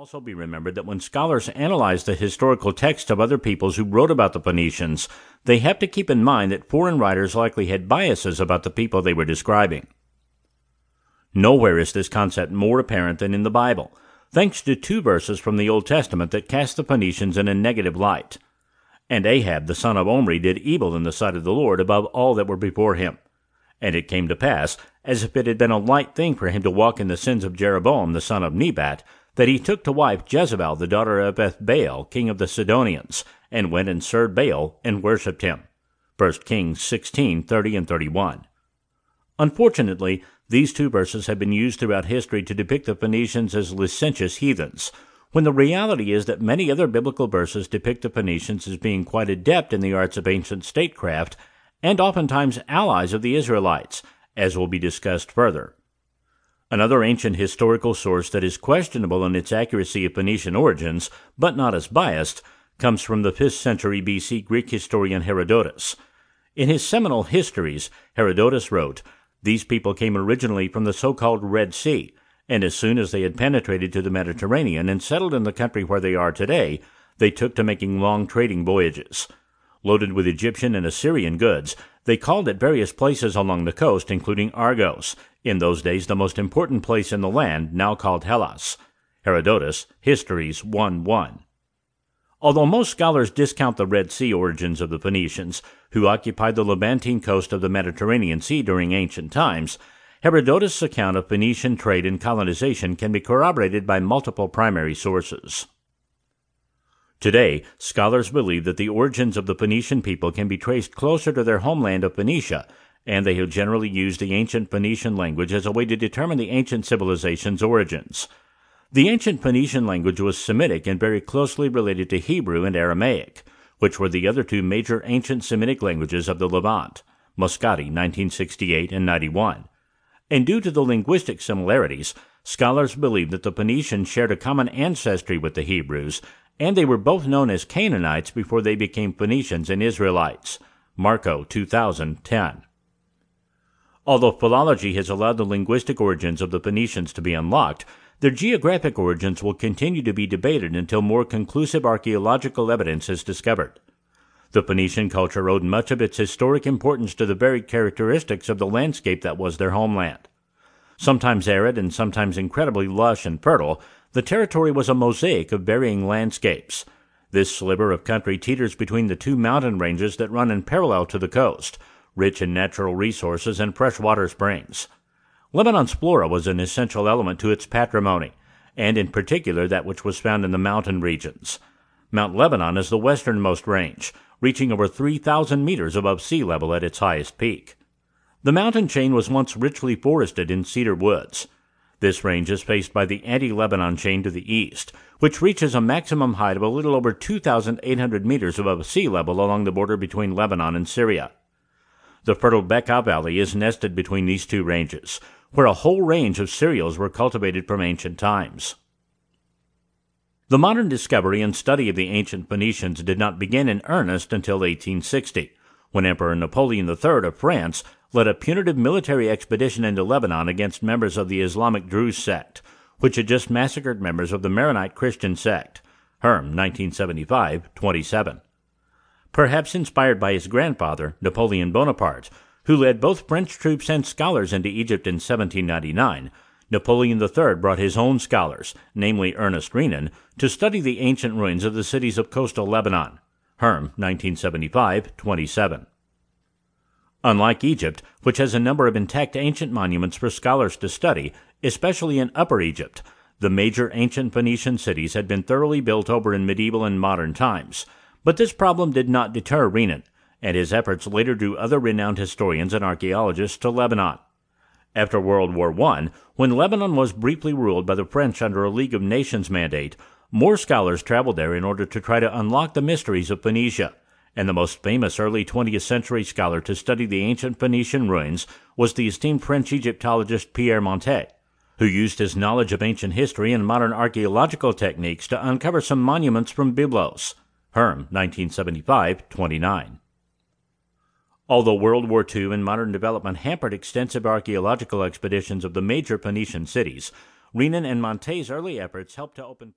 also be remembered that when scholars analyze the historical texts of other peoples who wrote about the Phoenicians, they have to keep in mind that foreign writers likely had biases about the people they were describing. Nowhere is this concept more apparent than in the Bible, thanks to two verses from the Old Testament that cast the Phoenicians in a negative light. And Ahab the son of Omri did evil in the sight of the Lord above all that were before him. And it came to pass, as if it had been a light thing for him to walk in the sins of Jeroboam the son of Nebat, that he took to wife Jezebel the daughter of Ethbaal, king of the Sidonians, and went and served Baal and worshipped him. 1 Kings 16, 30 and 31. Unfortunately, these two verses have been used throughout history to depict the Phoenicians as licentious heathens, when the reality is that many other biblical verses depict the Phoenicians as being quite adept in the arts of ancient statecraft and oftentimes allies of the Israelites, as will be discussed further. Another ancient historical source that is questionable in its accuracy of Phoenician origins, but not as biased, comes from the 5th century BC Greek historian Herodotus. In his seminal Histories, Herodotus wrote, These people came originally from the so called Red Sea, and as soon as they had penetrated to the Mediterranean and settled in the country where they are today, they took to making long trading voyages. Loaded with Egyptian and Assyrian goods, they called at various places along the coast, including Argos, in those days the most important place in the land, now called Hellas. Herodotus, Histories 1 1. Although most scholars discount the Red Sea origins of the Phoenicians, who occupied the Levantine coast of the Mediterranean Sea during ancient times, Herodotus' account of Phoenician trade and colonization can be corroborated by multiple primary sources. Today, scholars believe that the origins of the Phoenician people can be traced closer to their homeland of Phoenicia, and they have generally used the ancient Phoenician language as a way to determine the ancient civilization's origins. The ancient Phoenician language was Semitic and very closely related to Hebrew and Aramaic, which were the other two major ancient Semitic languages of the Levant. Moscati, 1968 and 91. And due to the linguistic similarities, scholars believe that the Phoenicians shared a common ancestry with the Hebrews and they were both known as Canaanites before they became Phoenicians and Israelites. Markoe 2010. Although philology has allowed the linguistic origins of the Phoenicians to be unlocked, their geographic origins will continue to be debated until more conclusive archaeological evidence is discovered. The Phoenician culture owed much of its historic importance to the varied characteristics of the landscape that was their homeland. Sometimes arid and sometimes incredibly lush and fertile, the territory was a mosaic of varying landscapes. This sliver of country teeters between the two mountain ranges that run in parallel to the coast, rich in natural resources and freshwater springs. Lebanon's flora was an essential element to its patrimony, and in particular that which was found in the mountain regions. Mount Lebanon is the westernmost range, reaching over 3,000 meters above sea level at its highest peak. The mountain chain was once richly forested in cedar woods. This range is faced by the Anti-Lebanon chain to the east, which reaches a maximum height of a little over 2,800 meters above sea level along the border between Lebanon and Syria. The fertile Bekaa Valley is nested between these two ranges, where a whole range of cereals were cultivated from ancient times. The modern discovery and study of the ancient Phoenicians did not begin in earnest until 1860, when Emperor Napoleon III of France led a punitive military expedition into Lebanon against members of the Islamic Druze sect, which had just massacred members of the Maronite Christian sect. Herm, 1975, 27. Perhaps inspired by his grandfather, Napoleon Bonaparte, who led both French troops and scholars into Egypt in 1799, Napoleon III brought his own scholars, namely Ernest Renan, to study the ancient ruins of the cities of coastal Lebanon. Herm, 1975, 27. Unlike Egypt, which has a number of intact ancient monuments for scholars to study, especially in Upper Egypt, the major ancient Phoenician cities had been thoroughly built over in medieval and modern times. But this problem did not deter Renan, and his efforts later drew other renowned historians and archaeologists to Lebanon. After World War I, when Lebanon was briefly ruled by the French under a League of Nations mandate, more scholars traveled there in order to try to unlock the mysteries of Phoenicia and the most famous early 20th century scholar to study the ancient Phoenician ruins was the esteemed French Egyptologist Pierre Montet, who used his knowledge of ancient history and modern archaeological techniques to uncover some monuments from Byblos. Herm, 1975 29. Although World War II and modern development hampered extensive archaeological expeditions of the major Phoenician cities, Renan and Montet's early efforts helped to open